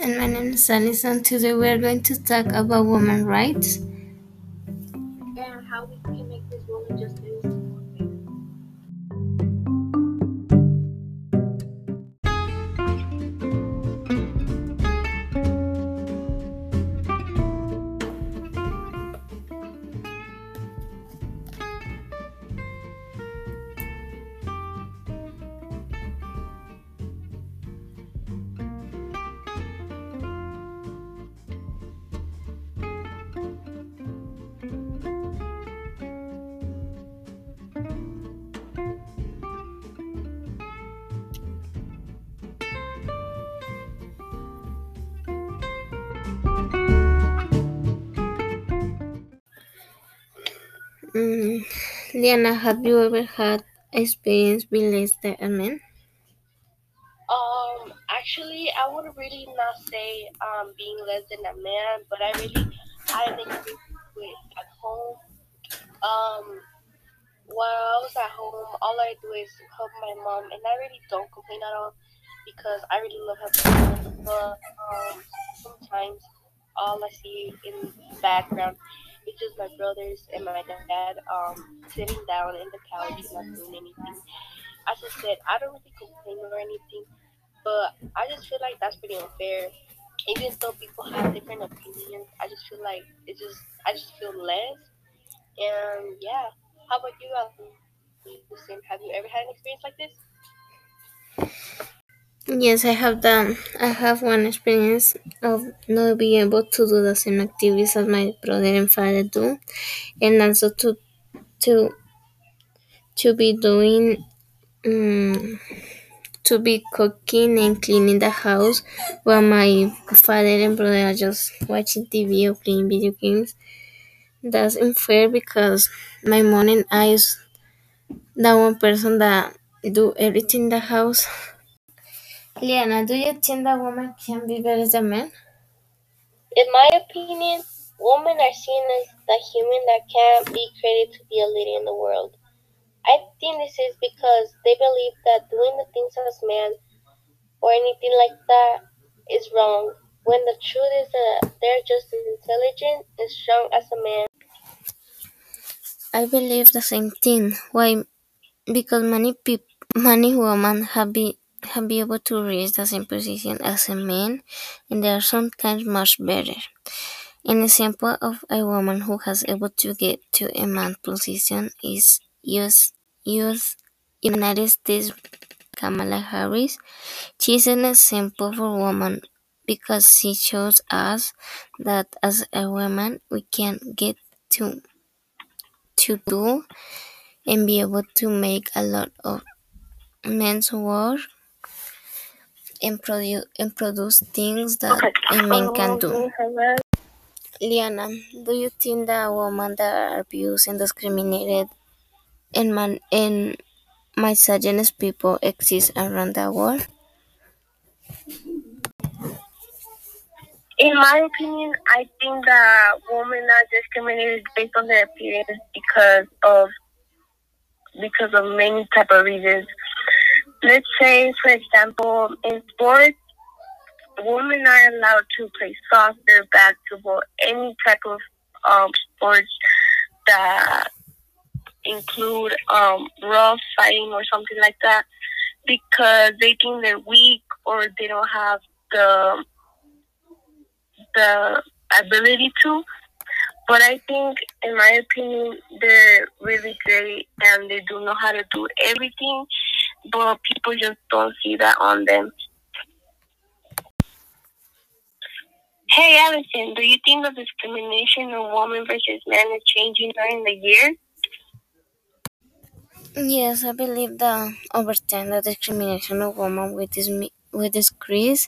And my name is Alison. Today we are going to talk about women rights. Mm, Liana, have you ever had experience being less than a man? Um, actually, I would really not say um being less than a man, but I really I experience with at home. Um, while I was at home, all I do is help my mom, and I really don't complain at all because I really love helping. But um, sometimes all I see in the background just my brothers and my dad um sitting down in the couch not doing anything. I just said, I don't really complain or anything, but I just feel like that's pretty unfair. Even though people have different opinions, I just feel like it just I just feel less. And yeah, how about you, Alison? Have you ever had an experience like this? Yes, I have done. I have one experience of not being able to do the same activities as my brother and father do, and also to to to be doing um, to be cooking and cleaning the house while my father and brother are just watching TV or playing video games. That's unfair because my mom and I is the one person that do everything in the house. Liana, do you think that women can be better than men? In my opinion, women are seen as the human that can't be created to be a leader in the world. I think this is because they believe that doing the things as man or anything like that is wrong, when the truth is that they're just as intelligent and strong as a man. I believe the same thing. Why? Because many people, many women have be have been able to reach the same position as a man, and they are sometimes much better. An example of a woman who has able to get to a man position is US, US United States Kamala Harris. She is an example for woman because she shows us that as a woman we can get to to do and be able to make a lot of men's work and produce and produce things that a man can do. Oh, Liana, do you think that women that are abused and discriminated and man and misogynist people exist around the world? In my opinion, I think that women are discriminated based on their appearance because of because of many type of reasons. Let's say, for example, in sports, women are allowed to play soccer, basketball, any type of um, sports that include um, rough fighting or something like that because they think they're weak or they don't have the the ability to. But I think, in my opinion, they're really great and they do know how to do everything, but people just don't see that on them. Hey, Allison, do you think the discrimination of women versus men is changing during the year? Yes, I believe that over time the discrimination of women will, dismi- will decrease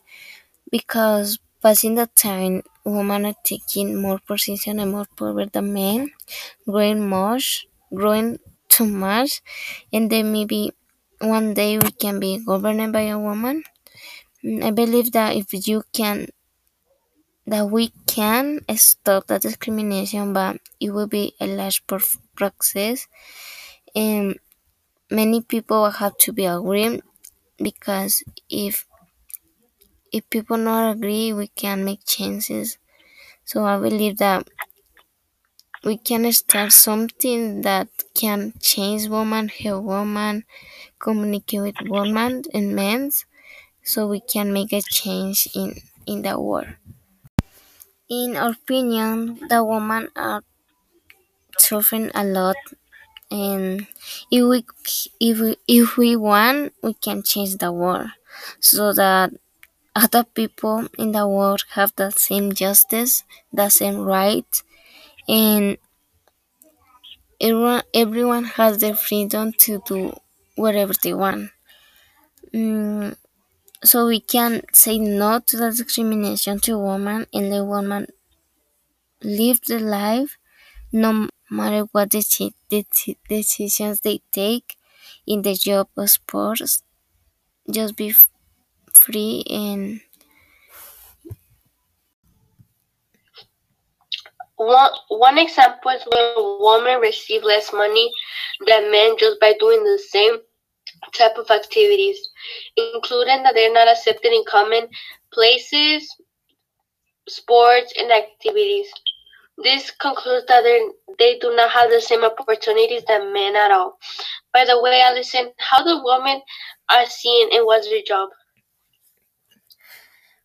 because passing the time women are taking more position and more power than men, growing much, growing too much, and then maybe one day we can be governed by a woman. Mm, I believe that if you can, that we can stop the discrimination, but it will be a large pro- process, and many people will have to be agreed because if if people not agree, we can make changes. So I believe that we can start something that can change woman, help woman, communicate with women and men, so we can make a change in in the world. In our opinion, the women are suffering a lot, and if we if we, if we want, we can change the world, so that other people in the world have the same justice, the same right, and everyone, everyone has the freedom to do whatever they want. Mm, so we can say no to the discrimination to women and let women live their life no matter what the decisions they take in the job or sports. Just be free and One, one example is when women receive less money than men just by doing the same type of activities, including that they're not accepted in common places, sports, and activities. This concludes that they do not have the same opportunities than men at all. By the way, Allison, how do women are seen and what's their job?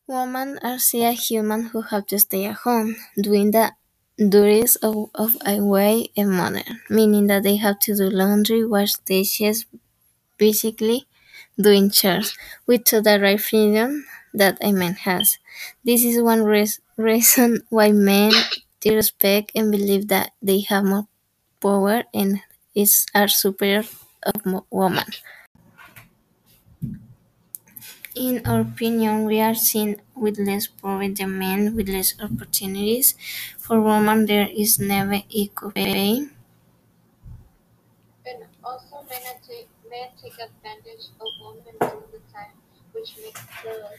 Women are seen as human who have to stay at home, doing the duties of, of a wife and mother, meaning that they have to do laundry, wash dishes, basically doing chores, without the right freedom that a man has. This is one res- reason why men respect and believe that they have more power and is are superior of women. In our opinion, we are seen with less power men with less opportunities. For women, there is never equal pay. And also, men take, men take advantage of women all the time, which makes the